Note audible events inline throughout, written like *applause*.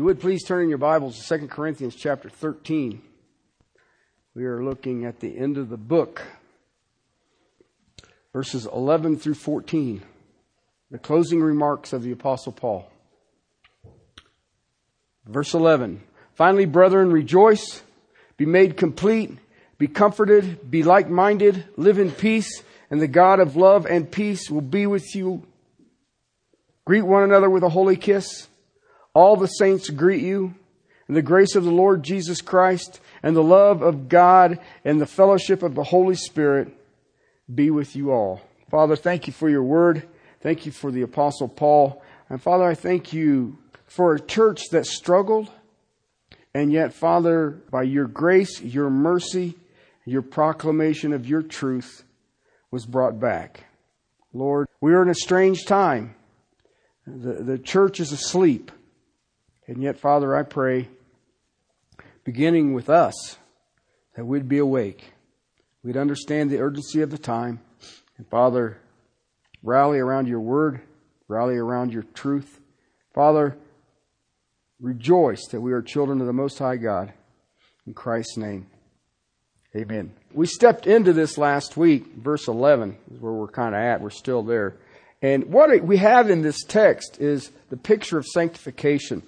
you would please turn in your Bibles to 2 Corinthians chapter 13. We are looking at the end of the book, verses 11 through 14, the closing remarks of the Apostle Paul. Verse 11 Finally, brethren, rejoice, be made complete, be comforted, be like minded, live in peace, and the God of love and peace will be with you. Greet one another with a holy kiss. All the saints greet you. And the grace of the Lord Jesus Christ and the love of God and the fellowship of the Holy Spirit be with you all. Father, thank you for your word. Thank you for the Apostle Paul. And Father, I thank you for a church that struggled. And yet, Father, by your grace, your mercy, your proclamation of your truth was brought back. Lord, we are in a strange time. The, the church is asleep. And yet, Father, I pray, beginning with us, that we'd be awake. We'd understand the urgency of the time. And Father, rally around your word, rally around your truth. Father, rejoice that we are children of the Most High God. In Christ's name, amen. We stepped into this last week, verse 11 is where we're kind of at. We're still there. And what we have in this text is the picture of sanctification.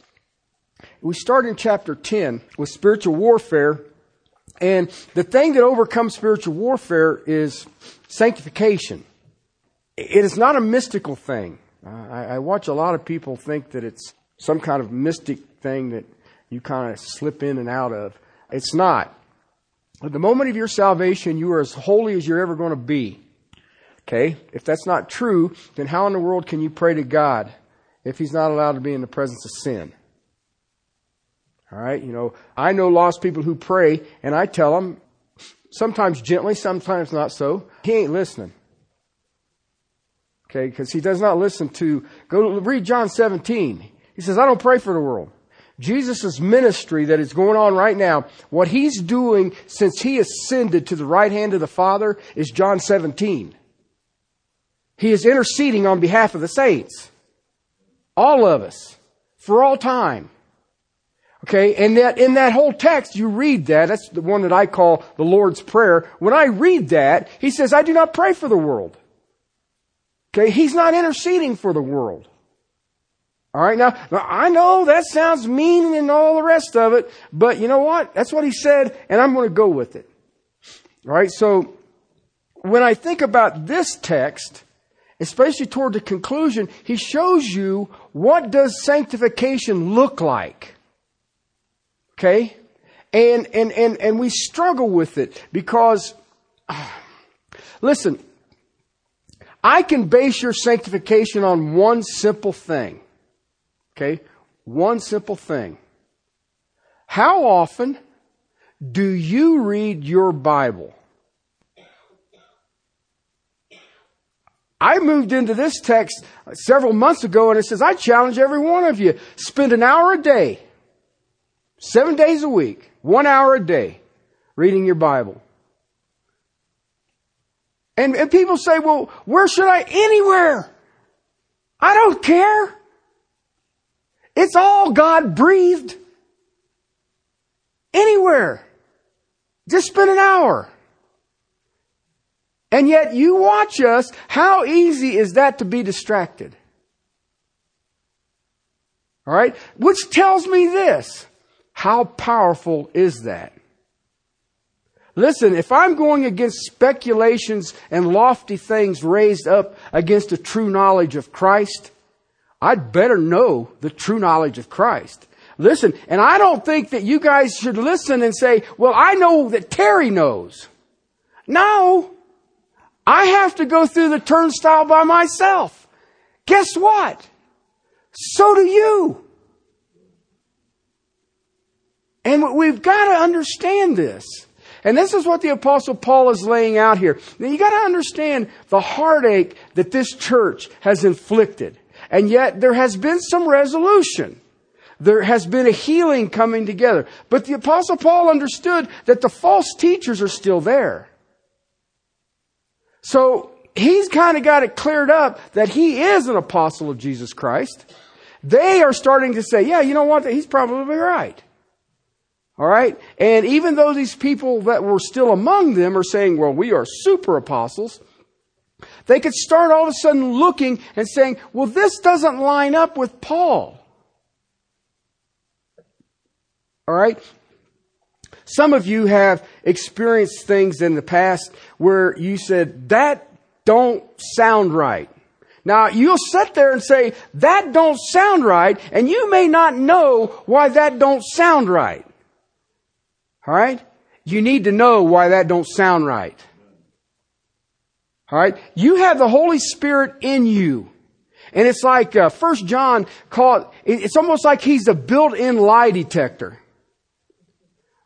We start in chapter 10 with spiritual warfare. And the thing that overcomes spiritual warfare is sanctification. It is not a mystical thing. I, I watch a lot of people think that it's some kind of mystic thing that you kind of slip in and out of. It's not. At the moment of your salvation, you are as holy as you're ever going to be. Okay? If that's not true, then how in the world can you pray to God if He's not allowed to be in the presence of sin? All right, you know, I know lost people who pray, and I tell them, sometimes gently, sometimes not so, he ain't listening. Okay, because he does not listen to, go read John 17. He says, I don't pray for the world. Jesus' ministry that is going on right now, what he's doing since he ascended to the right hand of the Father is John 17. He is interceding on behalf of the saints. All of us. For all time. Okay, and that in that whole text, you read that. That's the one that I call the Lord's Prayer. When I read that, he says, I do not pray for the world. Okay, he's not interceding for the world. Alright, now, now, I know that sounds mean and all the rest of it, but you know what? That's what he said, and I'm going to go with it. Alright, so, when I think about this text, especially toward the conclusion, he shows you what does sanctification look like. Okay? And, and, and, and we struggle with it because, *sighs* listen, I can base your sanctification on one simple thing. Okay? One simple thing. How often do you read your Bible? I moved into this text several months ago and it says, I challenge every one of you, spend an hour a day Seven days a week, one hour a day, reading your Bible. And, and people say, well, where should I? Anywhere. I don't care. It's all God breathed. Anywhere. Just spend an hour. And yet you watch us, how easy is that to be distracted? Alright? Which tells me this. How powerful is that? Listen, if I'm going against speculations and lofty things raised up against the true knowledge of Christ, I'd better know the true knowledge of Christ. Listen, and I don't think that you guys should listen and say, well, I know that Terry knows. No. I have to go through the turnstile by myself. Guess what? So do you. And we've got to understand this. And this is what the apostle Paul is laying out here. Now you got to understand the heartache that this church has inflicted. And yet there has been some resolution. There has been a healing coming together. But the apostle Paul understood that the false teachers are still there. So he's kind of got it cleared up that he is an apostle of Jesus Christ. they are starting to say, yeah, you know what? He's probably right. All right? And even though these people that were still among them are saying, well, we are super apostles, they could start all of a sudden looking and saying, well, this doesn't line up with Paul. All right? Some of you have experienced things in the past where you said, that don't sound right. Now, you'll sit there and say, that don't sound right, and you may not know why that don't sound right. Alright? You need to know why that don't sound right. Alright? You have the Holy Spirit in you. And it's like, uh, First John called, it's almost like he's a built-in lie detector.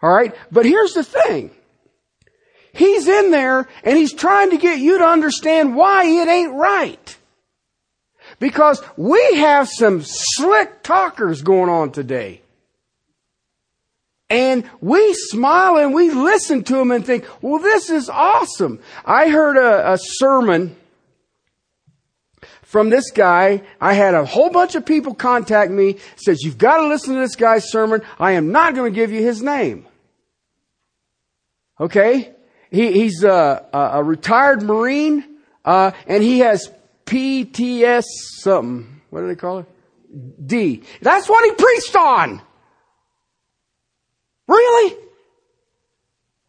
Alright? But here's the thing. He's in there and he's trying to get you to understand why it ain't right. Because we have some slick talkers going on today. And we smile and we listen to them and think, well, this is awesome. I heard a, a sermon from this guy. I had a whole bunch of people contact me, says, you've got to listen to this guy's sermon. I am not going to give you his name. Okay? He, he's a, a, retired Marine, uh, and he has PTS something. What do they call it? D. That's what he preached on. Really?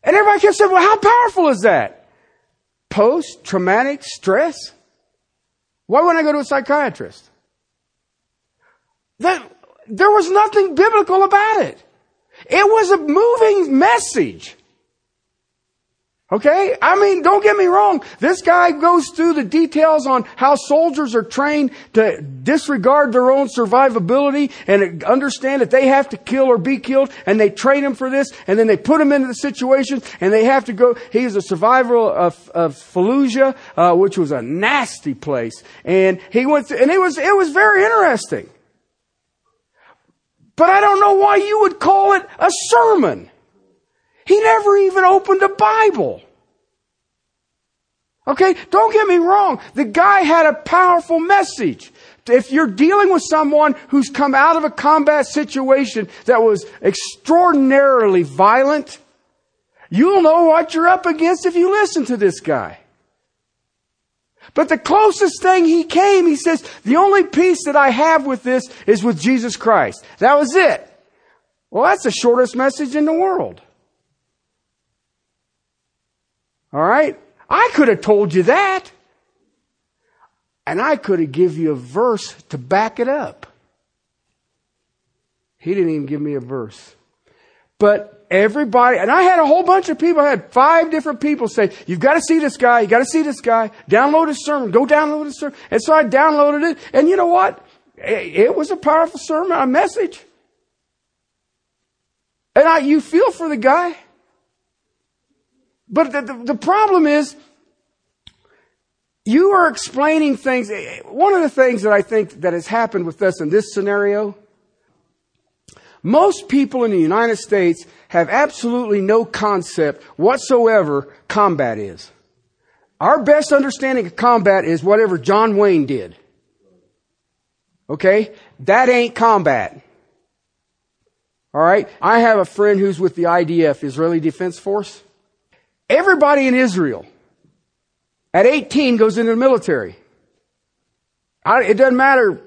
And everybody kept saying, well, how powerful is that? Post traumatic stress? Why wouldn't I go to a psychiatrist? That, there was nothing biblical about it. It was a moving message. Okay? I mean, don't get me wrong. This guy goes through the details on how soldiers are trained to disregard their own survivability and understand that they have to kill or be killed and they train them for this and then they put them into the situation and they have to go. He is a survivor of, of Fallujah, uh, which was a nasty place. And he went through, and it was, it was very interesting. But I don't know why you would call it a sermon. He never even opened a Bible. Okay, don't get me wrong. The guy had a powerful message. If you're dealing with someone who's come out of a combat situation that was extraordinarily violent, you'll know what you're up against if you listen to this guy. But the closest thing he came, he says, the only peace that I have with this is with Jesus Christ. That was it. Well, that's the shortest message in the world. All right? I could have told you that. And I could have give you a verse to back it up. He didn't even give me a verse. But everybody, and I had a whole bunch of people, I had five different people say, you've got to see this guy, you got to see this guy, download his sermon, go download his sermon. And so I downloaded it, and you know what? It was a powerful sermon, a message. And I, you feel for the guy. But the, the, the problem is, you are explaining things. One of the things that I think that has happened with us in this scenario, most people in the United States have absolutely no concept whatsoever combat is. Our best understanding of combat is whatever John Wayne did. Okay? That ain't combat. Alright? I have a friend who's with the IDF, Israeli Defense Force. Everybody in Israel at 18 goes into the military. it doesn't matter.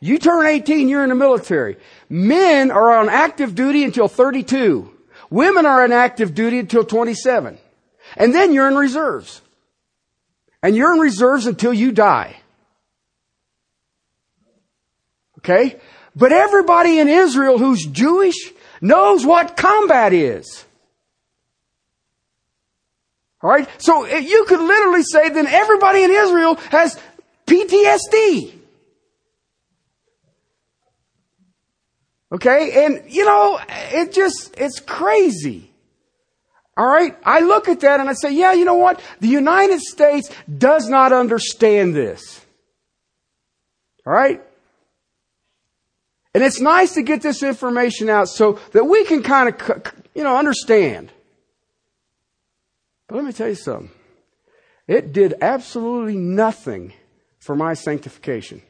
You turn 18, you're in the military. Men are on active duty until 32. Women are on active duty until 27. And then you're in reserves. And you're in reserves until you die. Okay? But everybody in Israel who's Jewish knows what combat is. Alright? So eh, you could literally say then everybody in Israel has PTSD. Okay? And, you know, it just, it's crazy. Alright? I look at that and I say, yeah, you know what? The United States does not understand this. Alright? And it's nice to get this information out so that we can kind of, you know, understand. Let me tell you something. It did absolutely nothing for my sanctification.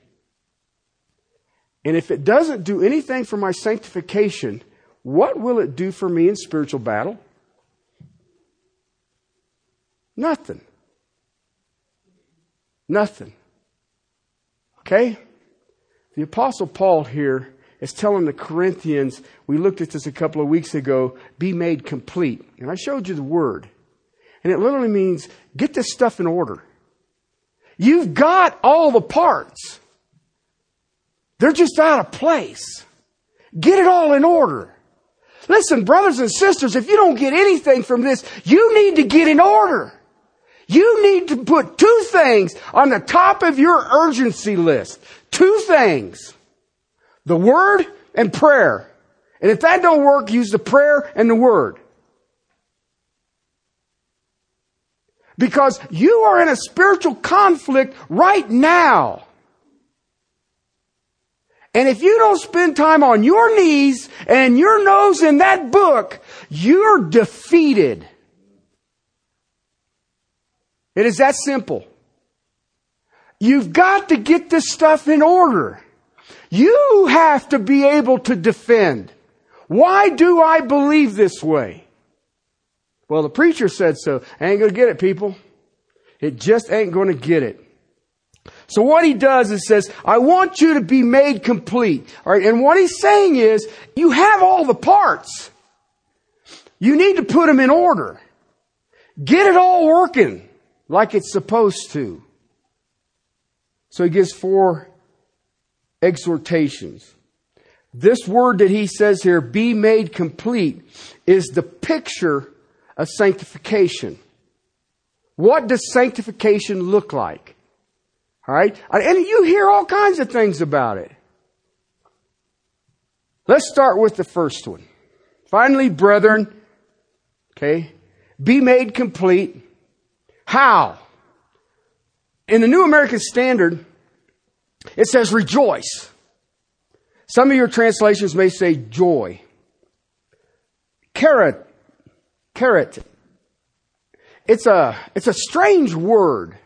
And if it doesn't do anything for my sanctification, what will it do for me in spiritual battle? Nothing. Nothing. Okay? The Apostle Paul here is telling the Corinthians, we looked at this a couple of weeks ago, be made complete. And I showed you the word. And it literally means get this stuff in order. You've got all the parts. They're just out of place. Get it all in order. Listen, brothers and sisters, if you don't get anything from this, you need to get in order. You need to put two things on the top of your urgency list. Two things. The Word and prayer. And if that don't work, use the prayer and the Word. Because you are in a spiritual conflict right now. And if you don't spend time on your knees and your nose in that book, you're defeated. It is that simple. You've got to get this stuff in order. You have to be able to defend. Why do I believe this way? Well, the preacher said so. I ain't gonna get it, people. It just ain't gonna get it. So what he does is says, I want you to be made complete. Alright, and what he's saying is, you have all the parts. You need to put them in order. Get it all working like it's supposed to. So he gives four exhortations. This word that he says here, be made complete, is the picture of sanctification. What does sanctification look like? All right? And you hear all kinds of things about it. Let's start with the first one. Finally, brethren, okay, be made complete. How? In the New American Standard, it says rejoice. Some of your translations may say joy. Carrot, carrot. It's a, it's a strange word.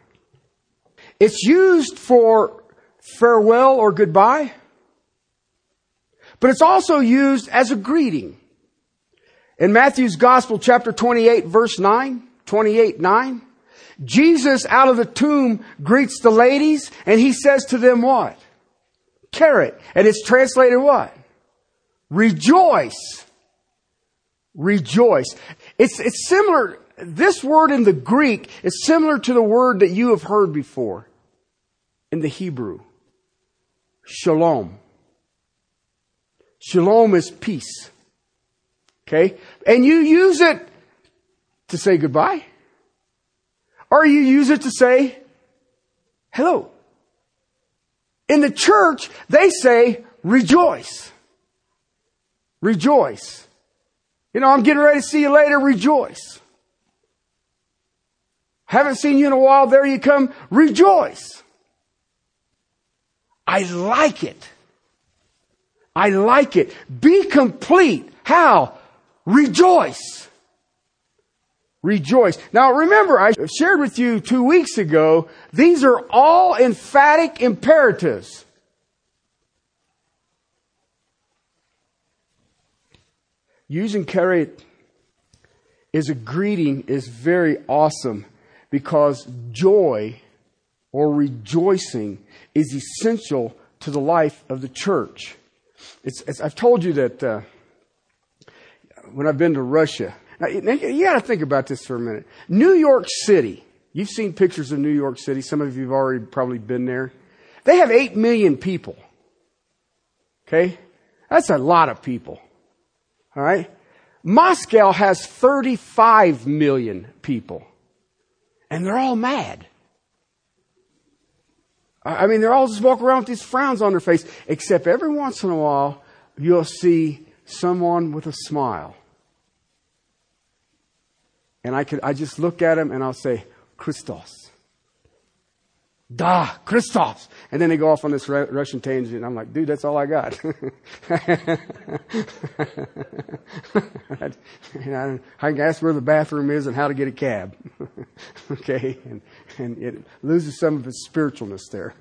It's used for farewell or goodbye, but it's also used as a greeting. In Matthew's Gospel, chapter 28, verse 9, 28, 9, Jesus out of the tomb greets the ladies and he says to them what? Carrot. And it's translated what? Rejoice. Rejoice. It's, it's similar, this word in the Greek is similar to the word that you have heard before in the Hebrew. Shalom. Shalom is peace. Okay? And you use it to say goodbye. Or you use it to say hello. In the church, they say rejoice. Rejoice. You know, I'm getting ready to see you later. Rejoice. Haven't seen you in a while. There you come. Rejoice. I like it. I like it. Be complete. How? Rejoice. Rejoice. Now remember, I shared with you two weeks ago, these are all emphatic imperatives. Using karet is a greeting is very awesome because joy or rejoicing is essential to the life of the church. It's, it's, I've told you that uh, when I've been to Russia, now, you got to think about this for a minute. New York City. You've seen pictures of New York City. Some of you have already probably been there. They have 8 million people. Okay? That's a lot of people. All right? Moscow has 35 million people. And they're all mad. I mean, they're all just walking around with these frowns on their face, except every once in a while, you'll see someone with a smile. And I could, I just look at him and I'll say, Christos. Da, Christos. And then they go off on this Russian tangent. I'm like, dude, that's all I got. *laughs* I, I ask where the bathroom is and how to get a cab. *laughs* okay. And, and it loses some of its spiritualness there.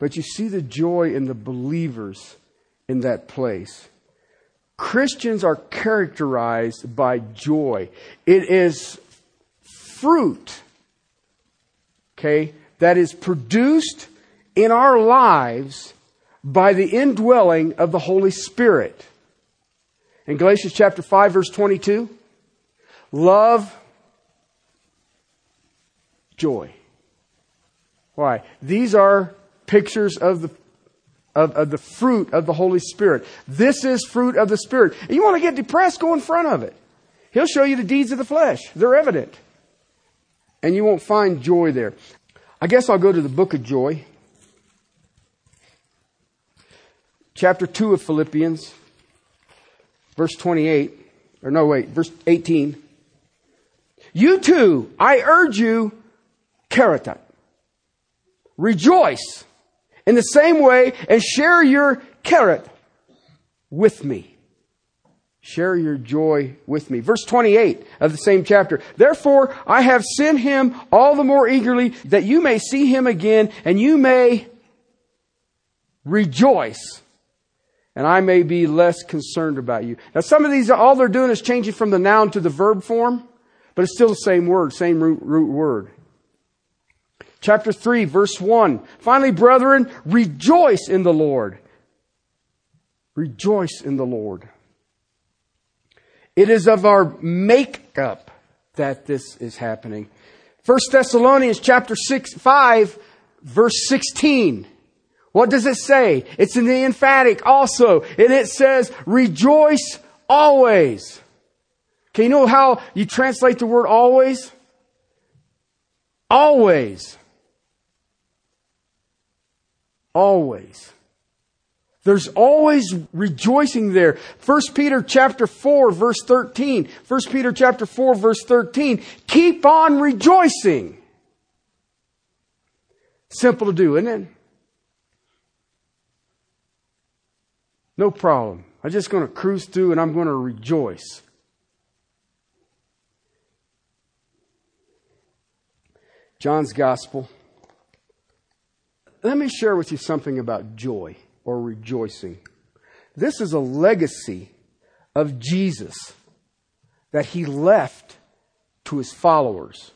But you see the joy in the believers in that place. Christians are characterized by joy. It is fruit, okay, that is produced in our lives by the indwelling of the Holy Spirit. In Galatians chapter 5 verse 22, love, joy. Why? These are pictures of the of, of, the fruit of the Holy Spirit. This is fruit of the Spirit. And you want to get depressed, go in front of it. He'll show you the deeds of the flesh. They're evident. And you won't find joy there. I guess I'll go to the book of joy. Chapter 2 of Philippians, verse 28. Or no, wait, verse 18. You too, I urge you, karata. Rejoice in the same way and share your karat with me. Share your joy with me. Verse 28 of the same chapter. Therefore, I have sent him all the more eagerly that you may see him again and you may rejoice and I may be less concerned about you. Now some of these, all they're doing is changing from the noun to the verb form, but it's still the same word, same root, root word. Chapter 3, verse 1. Finally, brethren, rejoice in the Lord. Rejoice in the Lord. It is of our makeup that this is happening. 1 Thessalonians chapter 6, 5, verse 16. What does it say? It's in the emphatic also. And it says, rejoice always. Can you know how you translate the word always? Always. Always. There's always rejoicing there. 1 Peter chapter 4 verse 13. 1 Peter chapter 4 verse 13. Keep on rejoicing. Simple to do, isn't it? No problem. I'm just going to cruise through and I'm going to rejoice. John's Gospel, let me share with you something about joy or rejoicing. This is a legacy of Jesus that he left to his followers.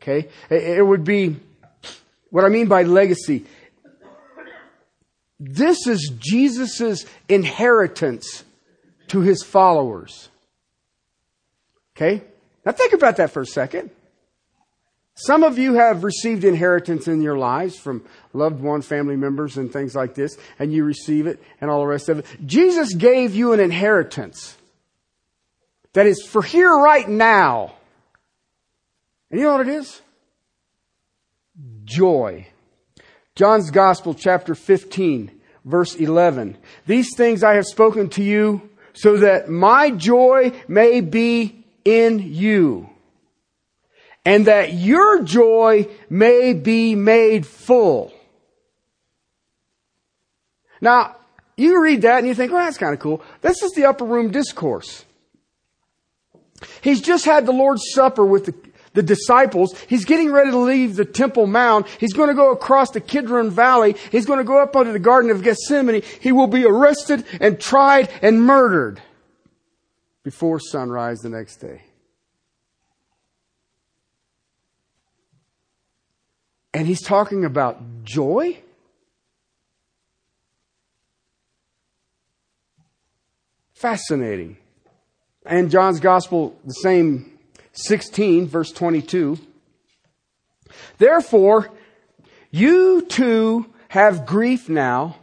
Okay? It would be, what I mean by legacy, this is Jesus' inheritance to his followers. Okay? Now think about that for a second. Some of you have received inheritance in your lives from loved one, family members, and things like this, and you receive it and all the rest of it. Jesus gave you an inheritance that is for here right now. And you know what it is? Joy. John's Gospel, chapter 15, verse 11. These things I have spoken to you so that my joy may be in you and that your joy may be made full. Now, you read that and you think, well, that's kind of cool. This is the upper room discourse. He's just had the Lord's Supper with the, the disciples. He's getting ready to leave the Temple Mount. He's going to go across the Kidron Valley. He's going to go up under the Garden of Gethsemane. He will be arrested and tried and murdered before sunrise the next day. And he's talking about joy? Fascinating. And John's Gospel, the same 16, verse 22. Therefore, you too have grief now,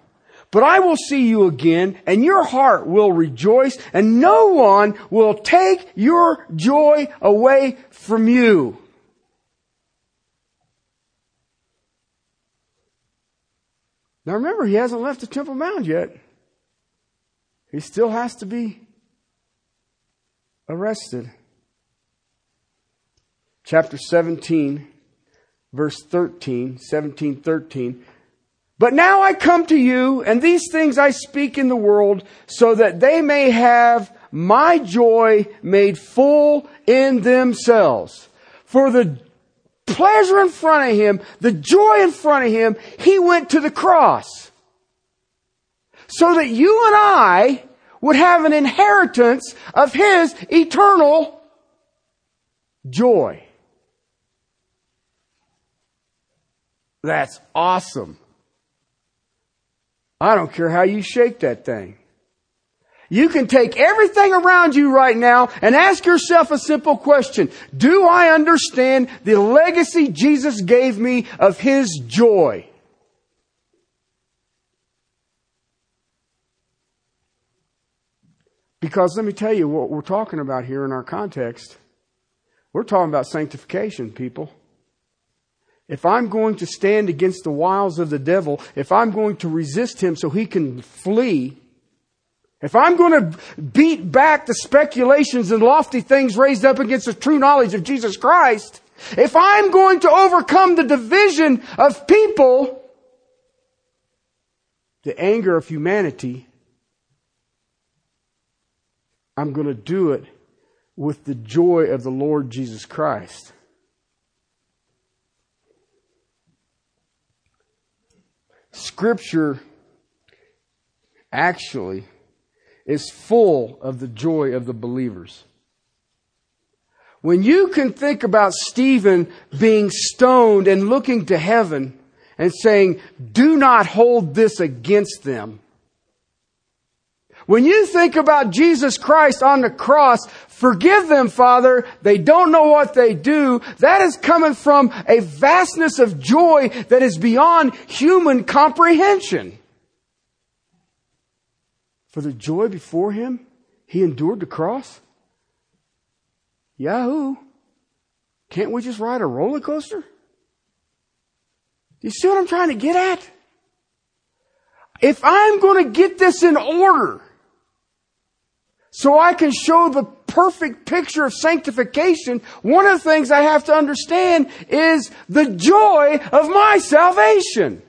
but I will see you again, and your heart will rejoice, and no one will take your joy away from you. Now remember, he hasn't left the Temple Mount yet. He still has to be arrested. Chapter 17, verse 13, 17, 13. But now I come to you, and these things I speak in the world, so that they may have my joy made full in themselves. For the pleasure in front of him, the joy in front of him, he went to the cross. So that you and I would have an inheritance of his eternal joy. That's awesome. I don't care how you shake that thing. You can take everything around you right now and ask yourself a simple question. Do I understand the legacy Jesus gave me of His joy? Because let me tell you what we're talking about here in our context. We're talking about sanctification, people. If I'm going to stand against the wiles of the devil, if I'm going to resist him so he can flee, if I'm going to beat back the speculations and lofty things raised up against the true knowledge of Jesus Christ, if I'm going to overcome the division of people, the anger of humanity, I'm going to do it with the joy of the Lord Jesus Christ. Scripture actually is full of the joy of the believers. When you can think about Stephen being stoned and looking to heaven and saying, do not hold this against them. When you think about Jesus Christ on the cross, forgive them, Father, they don't know what they do, that is coming from a vastness of joy that is beyond human comprehension. For the joy before him, he endured the cross? Yahoo! Can't we just ride a roller coaster? You see what I'm trying to get at? If I'm going to get this in order, so I can show the perfect picture of sanctification, one of the things I have to understand is the joy of my salvation.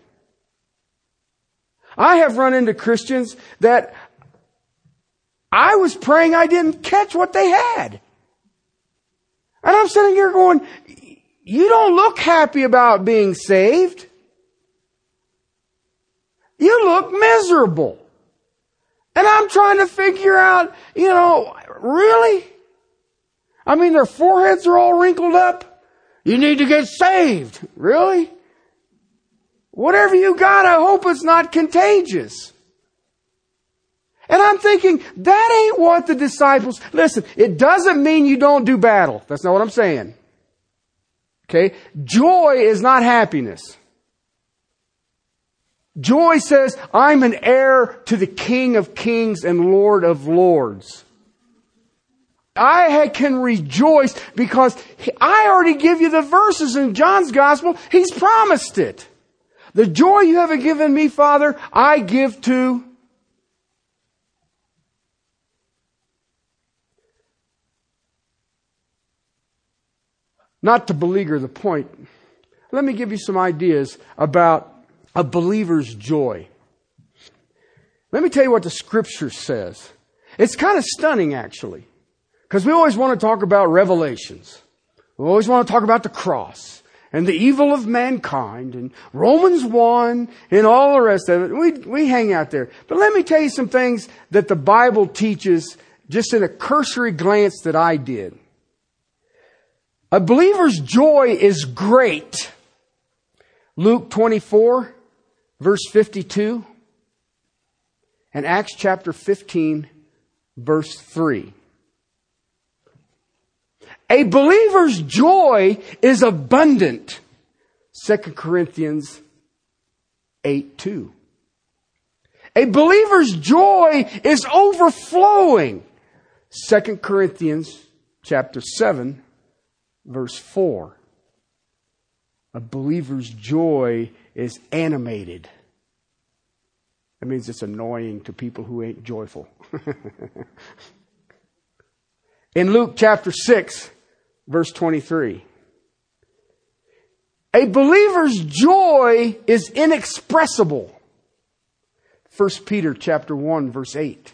I have run into Christians that I was praying I didn't catch what they had. And I'm sitting here going, you don't look happy about being saved. You look miserable. And I'm trying to figure out, you know, really? I mean, their foreheads are all wrinkled up. You need to get saved. Really? Whatever you got, I hope it's not contagious. And I'm thinking, that ain't what the disciples, listen, it doesn't mean you don't do battle. That's not what I'm saying. Okay? Joy is not happiness. Joy says, I'm an heir to the King of Kings and Lord of Lords. I can rejoice because I already give you the verses in John's Gospel. He's promised it. The joy you have given me, Father, I give to Not to beleaguer the point, let me give you some ideas about a believer's joy. Let me tell you what the scripture says. It's kind of stunning actually. Because we always want to talk about revelations. We always want to talk about the cross and the evil of mankind and Romans 1 and all the rest of it. We, we hang out there. But let me tell you some things that the Bible teaches just in a cursory glance that I did. A believer's joy is great. Luke 24, verse 52, and Acts chapter 15, verse 3. A believer's joy is abundant. 2 Corinthians 8 2. A believer's joy is overflowing. 2 Corinthians chapter 7 verse 4. A believer's joy is animated. That means it's annoying to people who ain't joyful. *laughs* In Luke chapter 6, verse 23, a believer's joy is inexpressible. 1 Peter chapter 1 verse 8.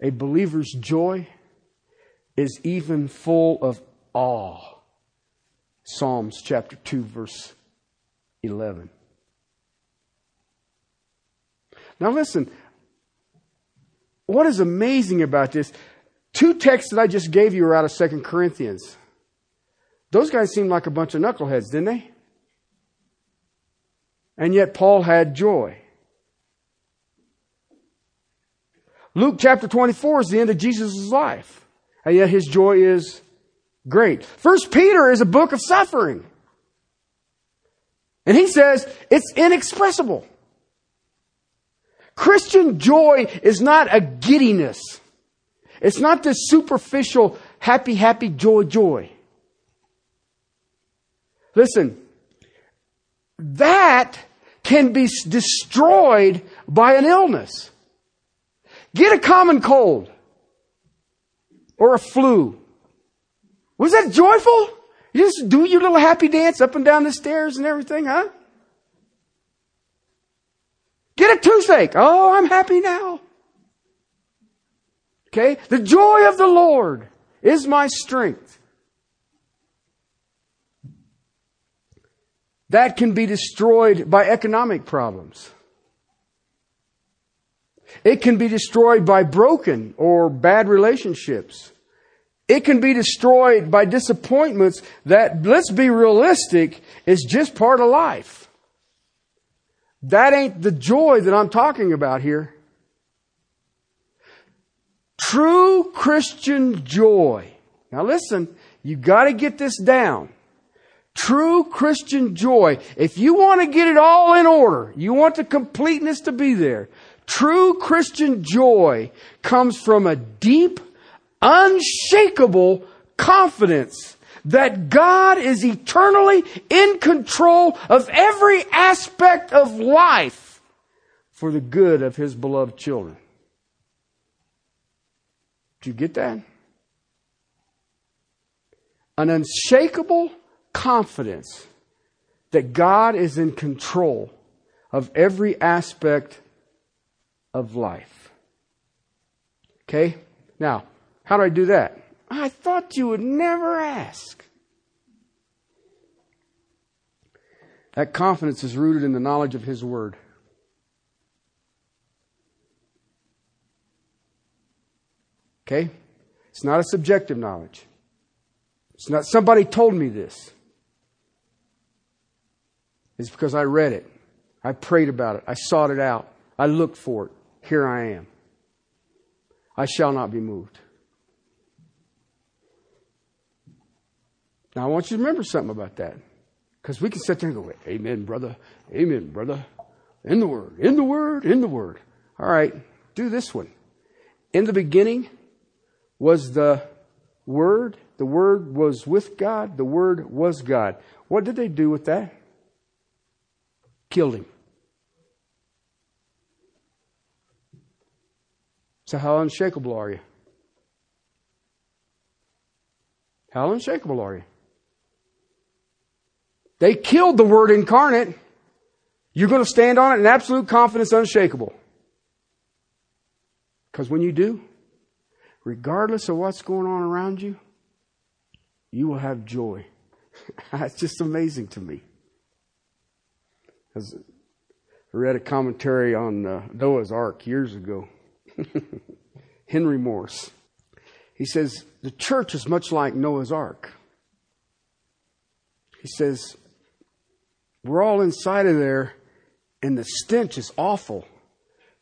A believer's joy is even full of awe. Psalms chapter 2, verse 11. Now listen, what is amazing about this? Two texts that I just gave you are out of Second Corinthians. Those guys seemed like a bunch of knuckleheads, didn't they? And yet Paul had joy. Luke chapter 24 is the end of Jesus' life. And yet his joy is great. First Peter is a book of suffering. And he says it's inexpressible. Christian joy is not a giddiness. It's not this superficial happy, happy, joy, joy. Listen, that can be destroyed by an illness. Get a common cold or a flu. Was that joyful? You just do your little happy dance up and down the stairs and everything, huh? Get a toothache. Oh, I'm happy now. Okay? The joy of the Lord is my strength. That can be destroyed by economic problems. It can be destroyed by broken or bad relationships. It can be destroyed by disappointments that, let's be realistic, is just part of life. That ain't the joy that I'm talking about here. True Christian joy. Now listen, you gotta get this down. True Christian joy. If you want to get it all in order, you want the completeness to be there. True Christian joy comes from a deep, unshakable confidence that God is eternally in control of every aspect of life for the good of His beloved children. Do you get that? An unshakable confidence that God is in control of every aspect of life. Okay? Now, how do I do that? I thought you would never ask. That confidence is rooted in the knowledge of His Word. Okay? It's not a subjective knowledge. It's not somebody told me this. It's because I read it. I prayed about it. I sought it out. I looked for it. Here I am. I shall not be moved. Now, I want you to remember something about that. Because we can sit there and go, Amen, brother. Amen, brother. In the Word, in the Word, in the Word. All right, do this one. In the beginning was the Word. The Word was with God. The Word was God. What did they do with that? Killed him. So, how unshakable are you? How unshakable are you? They killed the Word incarnate. You're going to stand on it in absolute confidence, unshakable. Because when you do, regardless of what's going on around you, you will have joy. *laughs* That's just amazing to me. I read a commentary on uh, Noah's Ark years ago. *laughs* Henry Morris. He says, the church is much like Noah's Ark. He says, we're all inside of there, and the stench is awful,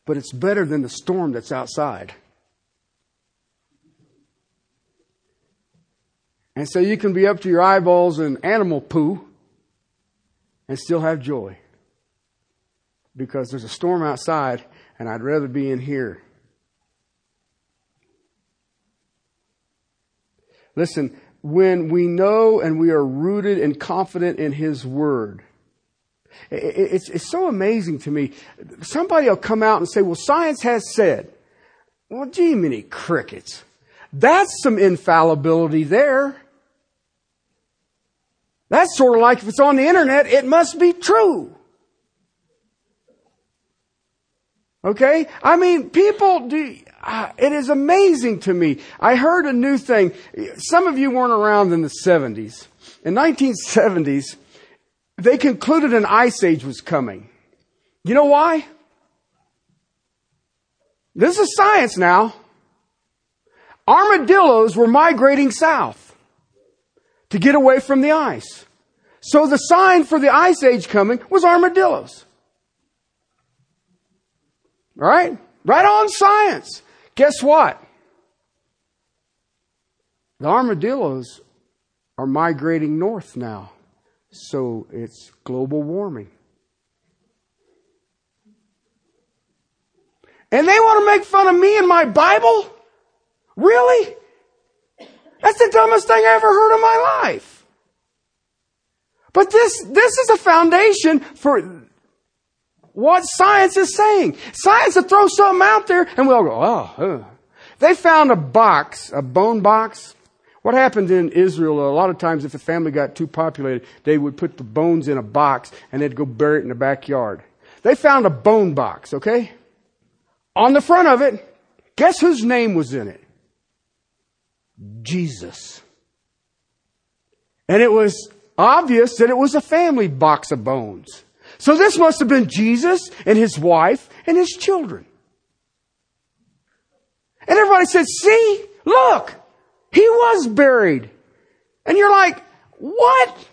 but it's better than the storm that's outside. And so you can be up to your eyeballs in animal poo and still have joy. Because there's a storm outside, and I'd rather be in here. Listen, when we know and we are rooted and confident in His Word, it's, it's so amazing to me. Somebody will come out and say, well, science has said. Well, Jiminy crickets. That's some infallibility there. That's sort of like if it's on the internet, it must be true. Okay? I mean, people do, uh, it is amazing to me. I heard a new thing. Some of you weren't around in the 70s. In 1970s, they concluded an ice age was coming. You know why? This is science now. Armadillos were migrating south to get away from the ice. So the sign for the ice age coming was armadillos. Right? Right on science. Guess what? The armadillos are migrating north now. So it's global warming. And they want to make fun of me and my Bible? Really? That's the dumbest thing I ever heard in my life. But this, this is a foundation for what science is saying. Science will throw something out there and we'll go, oh, uh. They found a box, a bone box. What happened in Israel, a lot of times if a family got too populated, they would put the bones in a box and they'd go bury it in the backyard. They found a bone box, okay? On the front of it, guess whose name was in it? Jesus. And it was obvious that it was a family box of bones. So this must have been Jesus and his wife and his children. And everybody said, see, look, he was buried. And you're like, what?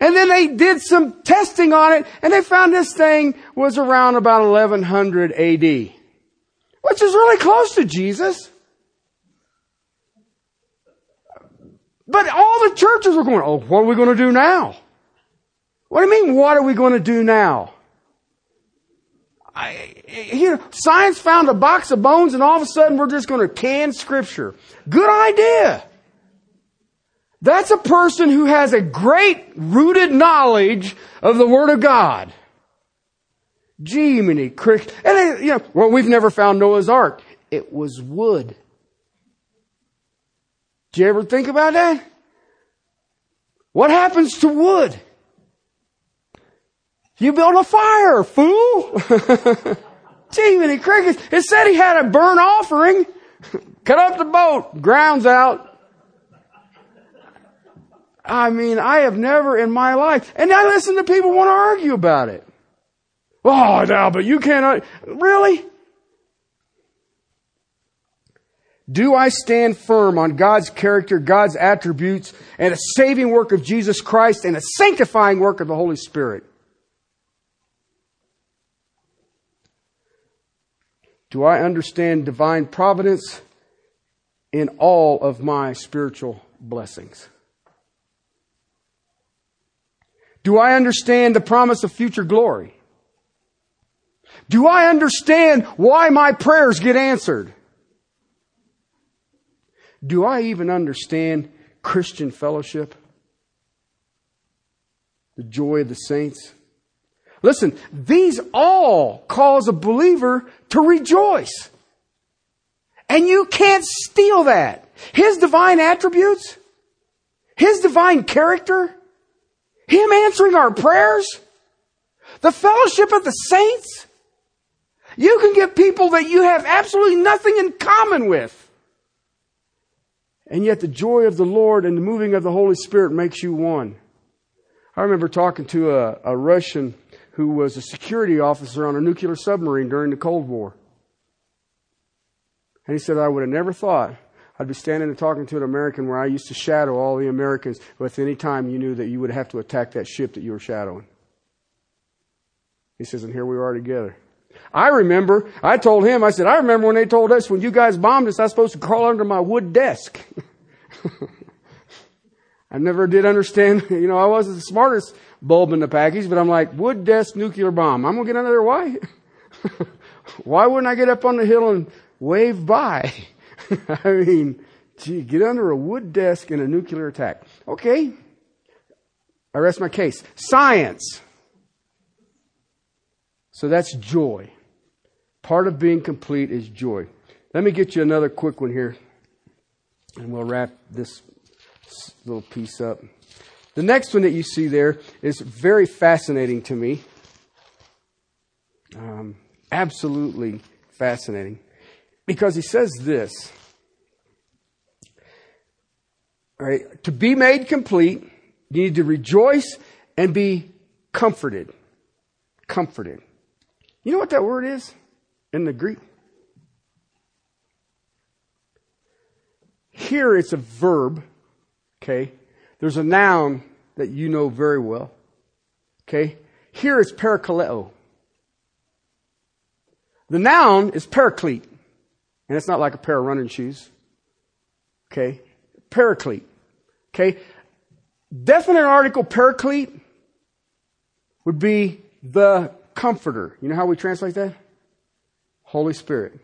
And then they did some testing on it and they found this thing was around about 1100 AD which is really close to Jesus. But all the churches were going, oh, what are we going to do now? What do you mean, what are we going to do now? I, know, science found a box of bones and all of a sudden we're just going to can scripture. Good idea. That's a person who has a great rooted knowledge of the Word of God. Jiminy cricket. And they, you know, well, we've never found Noah's Ark. It was wood. Do you ever think about that? What happens to wood? You build a fire, fool. *laughs* Jiminy crickets. It said he had a burnt offering. *laughs* Cut up the boat. Grounds out. I mean, I have never in my life, and I listen to people want to argue about it. Oh, now, but you cannot. Really? Do I stand firm on God's character, God's attributes, and a saving work of Jesus Christ and a sanctifying work of the Holy Spirit? Do I understand divine providence in all of my spiritual blessings? Do I understand the promise of future glory? Do I understand why my prayers get answered? Do I even understand Christian fellowship? The joy of the saints? Listen, these all cause a believer to rejoice. And you can't steal that. His divine attributes, His divine character, Him answering our prayers, the fellowship of the saints, you can get people that you have absolutely nothing in common with. And yet the joy of the Lord and the moving of the Holy Spirit makes you one. I remember talking to a, a Russian who was a security officer on a nuclear submarine during the Cold War. And he said, I would have never thought I'd be standing and talking to an American where I used to shadow all the Americans with any time you knew that you would have to attack that ship that you were shadowing. He says, and here we are together. I remember, I told him, I said, I remember when they told us when you guys bombed us, I was supposed to crawl under my wood desk. *laughs* I never did understand, *laughs* you know, I wasn't the smartest bulb in the package, but I'm like, wood desk nuclear bomb. I'm gonna get under there. Why? *laughs* Why wouldn't I get up on the hill and wave by? *laughs* I mean, gee, get under a wood desk in a nuclear attack. Okay. I rest my case. Science. So that's joy. Part of being complete is joy. Let me get you another quick one here, and we'll wrap this little piece up. The next one that you see there is very fascinating to me. Um, absolutely fascinating. Because he says this. Right, to be made complete, you need to rejoice and be comforted. Comforted. You know what that word is in the Greek? Here it's a verb, okay? There's a noun that you know very well, okay? Here it's parakaleo. The noun is paraclete, and it's not like a pair of running shoes, okay? Paraclete, okay? Definite article paraclete would be the comforter. You know how we translate that? Holy Spirit.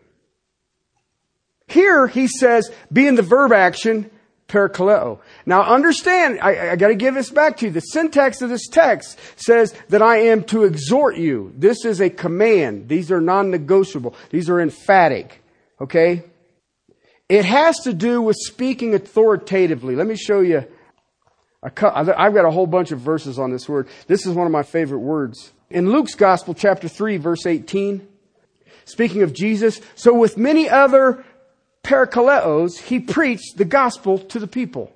Here he says, be in the verb action, parakaleo. Now understand, I, I gotta give this back to you. The syntax of this text says that I am to exhort you. This is a command. These are non-negotiable. These are emphatic. Okay? It has to do with speaking authoritatively. Let me show you. I've got a whole bunch of verses on this word. This is one of my favorite words. In Luke's Gospel, chapter 3, verse 18, speaking of Jesus, so with many other parakaleos, he preached the gospel to the people.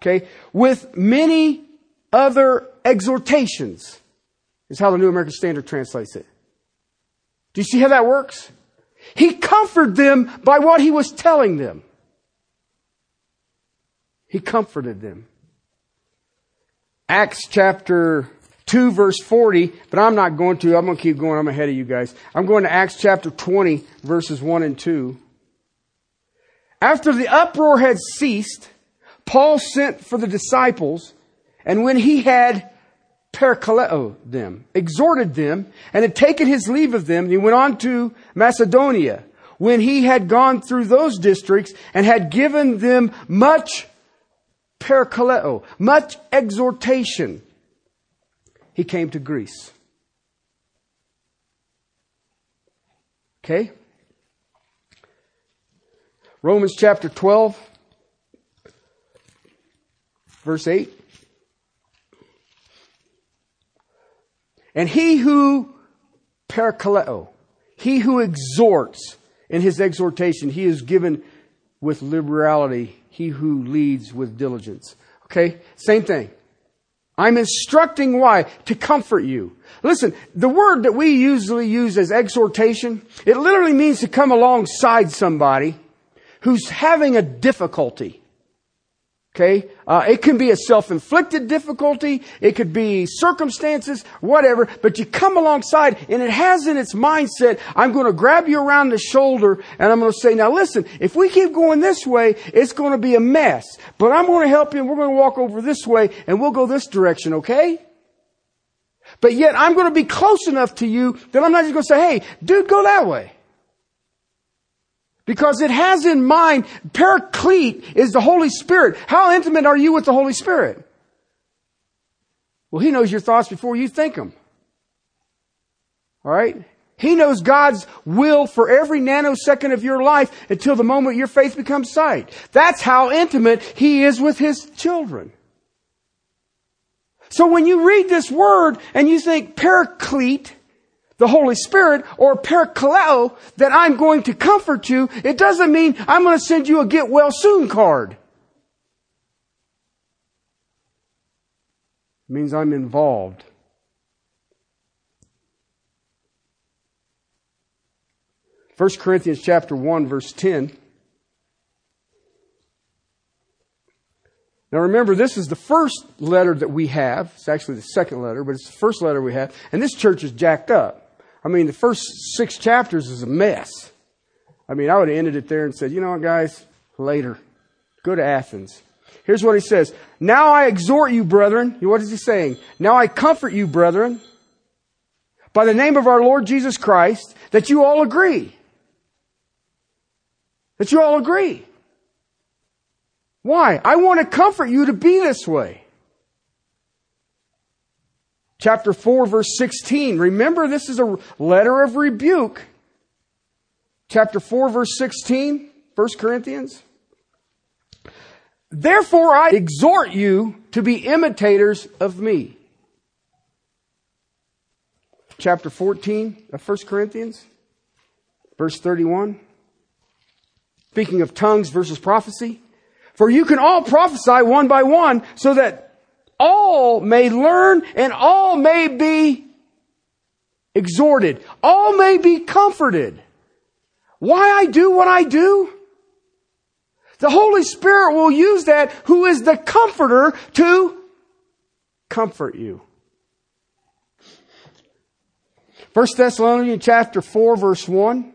Okay? With many other exhortations, is how the New American Standard translates it. Do you see how that works? He comforted them by what he was telling them. He comforted them. Acts chapter 2 verse 40, but I'm not going to. I'm going to keep going. I'm ahead of you guys. I'm going to Acts chapter 20 verses 1 and 2. After the uproar had ceased, Paul sent for the disciples, and when he had parakaleo them, exhorted them, and had taken his leave of them, he went on to Macedonia. When he had gone through those districts and had given them much parakaleo, much exhortation, he came to Greece. Okay? Romans chapter 12, verse 8. And he who parakaleo, he who exhorts in his exhortation, he is given with liberality. He who leads with diligence. Okay? Same thing. I'm instructing why? To comfort you. Listen, the word that we usually use as exhortation, it literally means to come alongside somebody who's having a difficulty. Okay? Uh, it can be a self-inflicted difficulty. It could be circumstances, whatever. But you come alongside and it has in its mindset, I'm going to grab you around the shoulder and I'm going to say, now listen, if we keep going this way, it's going to be a mess. But I'm going to help you and we're going to walk over this way and we'll go this direction, okay? But yet I'm going to be close enough to you that I'm not just going to say, hey, dude, go that way. Because it has in mind, paraclete is the Holy Spirit. How intimate are you with the Holy Spirit? Well, He knows your thoughts before you think them. Alright? He knows God's will for every nanosecond of your life until the moment your faith becomes sight. That's how intimate He is with His children. So when you read this word and you think paraclete, the Holy Spirit or parakaleo that I'm going to comfort you, it doesn't mean I'm going to send you a get well soon card. It means I'm involved. First Corinthians chapter 1 verse 10 Now remember, this is the first letter that we have. It's actually the second letter, but it's the first letter we have. And this church is jacked up. I mean, the first six chapters is a mess. I mean, I would have ended it there and said, you know what, guys, later. Go to Athens. Here's what he says. Now I exhort you, brethren. What is he saying? Now I comfort you, brethren, by the name of our Lord Jesus Christ, that you all agree. That you all agree. Why? I want to comfort you to be this way. Chapter 4 verse 16. Remember this is a letter of rebuke. Chapter 4 verse 16, 1 Corinthians. Therefore I exhort you to be imitators of me. Chapter 14 of 1 Corinthians, verse 31. Speaking of tongues versus prophecy. For you can all prophesy one by one so that all may learn and all may be exhorted. All may be comforted. Why I do what I do? The Holy Spirit will use that who is the comforter to comfort you. 1 Thessalonians chapter 4 verse 1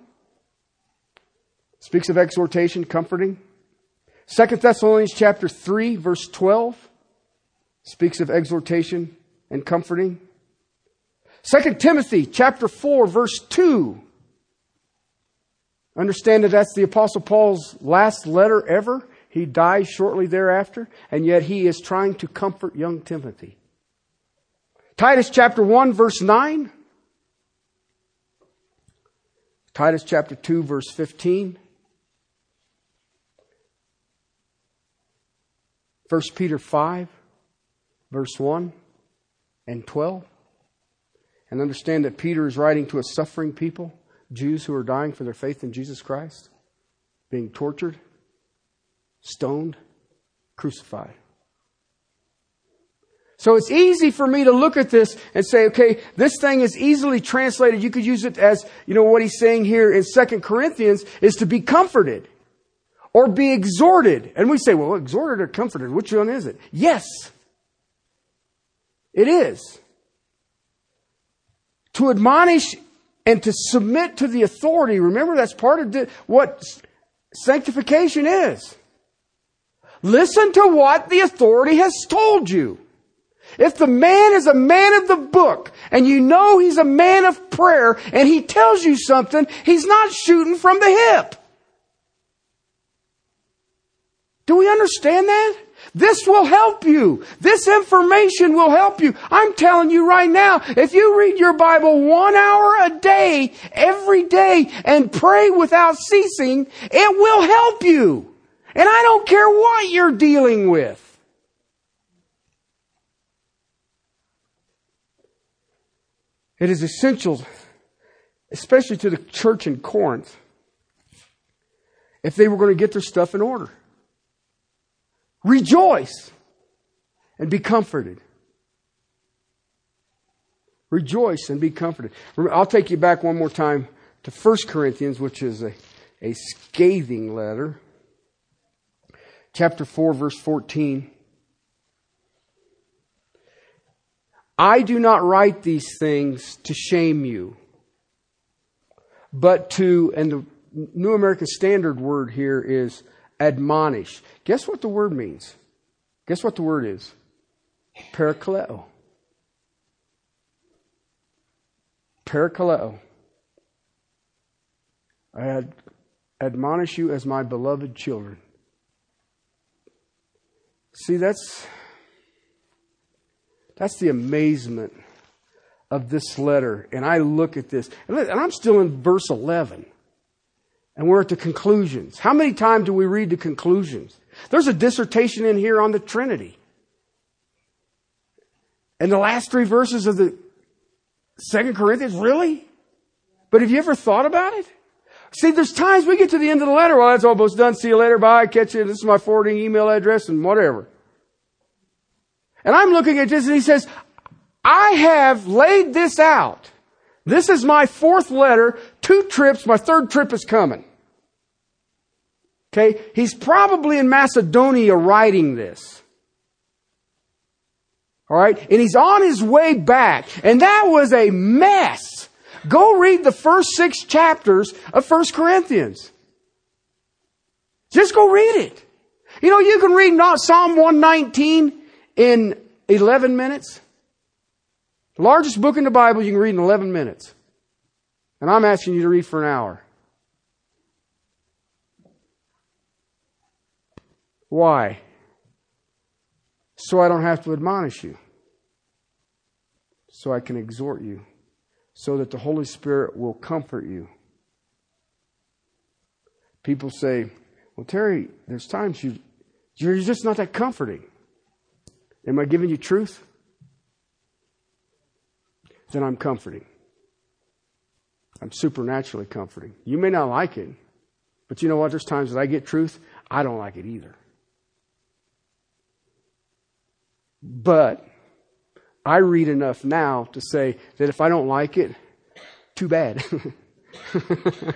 speaks of exhortation, comforting. 2 Thessalonians chapter 3 verse 12 speaks of exhortation and comforting. 2 Timothy chapter 4 verse 2 Understand that that's the apostle Paul's last letter ever. He dies shortly thereafter, and yet he is trying to comfort young Timothy. Titus chapter 1 verse 9. Titus chapter 2 verse 15. 1 Peter 5 verse 1 and 12. And understand that Peter is writing to a suffering people, Jews who are dying for their faith in Jesus Christ, being tortured, stoned, crucified. So it's easy for me to look at this and say, okay, this thing is easily translated. You could use it as, you know, what he's saying here in Second Corinthians is to be comforted or be exhorted. And we say, well, exhorted or comforted, which one is it? Yes. It is. To admonish and to submit to the authority. Remember, that's part of what sanctification is. Listen to what the authority has told you. If the man is a man of the book and you know he's a man of prayer and he tells you something, he's not shooting from the hip. Do we understand that? This will help you. This information will help you. I'm telling you right now, if you read your Bible one hour a day, every day, and pray without ceasing, it will help you. And I don't care what you're dealing with. It is essential, especially to the church in Corinth, if they were going to get their stuff in order. Rejoice and be comforted. Rejoice and be comforted. I'll take you back one more time to 1 Corinthians, which is a, a scathing letter. Chapter 4, verse 14. I do not write these things to shame you, but to, and the New American Standard word here is admonish. Guess what the word means? Guess what the word is? Parakaleo. Parakaleo. I ad- admonish you as my beloved children. See, that's that's the amazement of this letter. And I look at this, and I'm still in verse 11. And we're at the conclusions. How many times do we read the conclusions? There's a dissertation in here on the Trinity. And the last three verses of the Second Corinthians, really? But have you ever thought about it? See, there's times we get to the end of the letter. Well, that's almost done. See you later. Bye. Catch you. This is my forwarding email address and whatever. And I'm looking at this and he says, I have laid this out. This is my fourth letter, two trips, my third trip is coming. Okay, he's probably in Macedonia writing this. Alright, and he's on his way back, and that was a mess. Go read the first six chapters of First Corinthians. Just go read it. You know, you can read not Psalm 119 in 11 minutes. Largest book in the Bible you can read in 11 minutes. And I'm asking you to read for an hour. Why? So I don't have to admonish you. So I can exhort you. So that the Holy Spirit will comfort you. People say, well, Terry, there's times you, you're just not that comforting. Am I giving you truth? Then I'm comforting. I'm supernaturally comforting. You may not like it, But you know what? There's times that I get truth, I don't like it either. But I read enough now to say that if I don't like it, too bad. *laughs*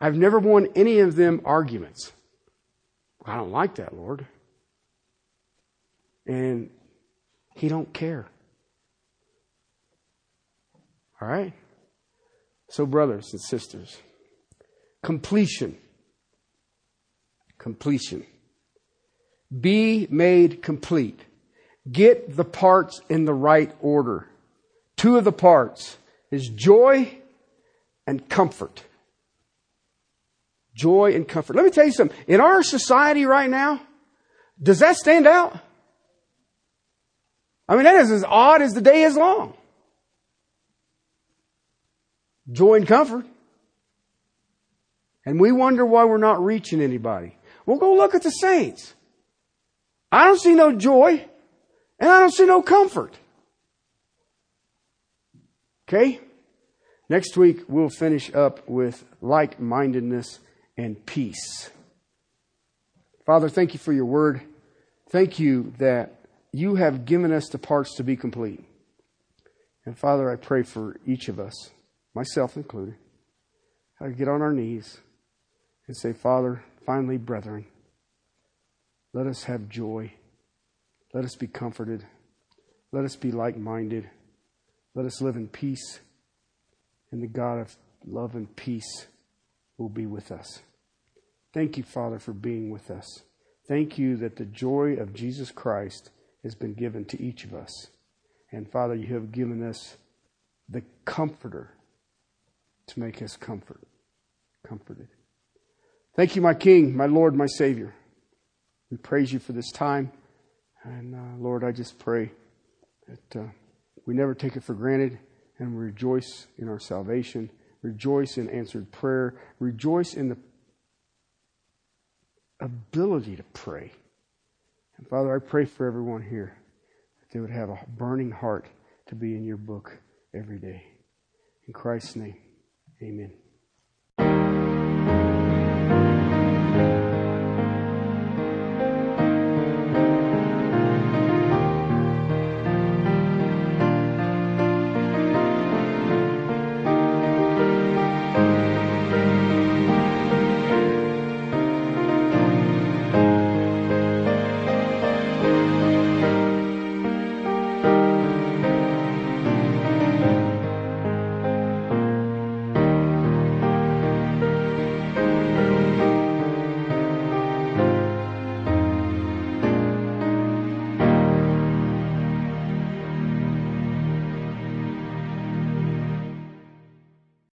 I've never won any of them arguments. I don't like that, Lord. And he don't care. All right? So brothers and sisters, completion. Completion. Be made complete. Get the parts in the right order. Two of the parts is joy and comfort. Joy and comfort. Let me tell you something. In our society right now, does that stand out? I mean, that is as odd as the day is long. Joy and comfort. And we wonder why we're not reaching anybody. Well, go look at the saints. I don't see no joy and I don't see no comfort. Okay? Next week, we'll finish up with like mindedness and peace. Father, thank you for your word. Thank you that you have given us the parts to be complete. And Father, I pray for each of us, myself included, how I get on our knees and say, Father, finally, brethren, let us have joy. Let us be comforted. Let us be like minded. Let us live in peace. And the God of love and peace will be with us. Thank you, Father, for being with us. Thank you that the joy of Jesus Christ has been given to each of us. And Father, you have given us the comforter to make us comfort, comforted. Thank you, my King, my Lord, my Savior. We praise you for this time. And uh, Lord, I just pray that uh, we never take it for granted and we rejoice in our salvation, rejoice in answered prayer, rejoice in the ability to pray. And Father, I pray for everyone here that they would have a burning heart to be in your book every day. In Christ's name, amen.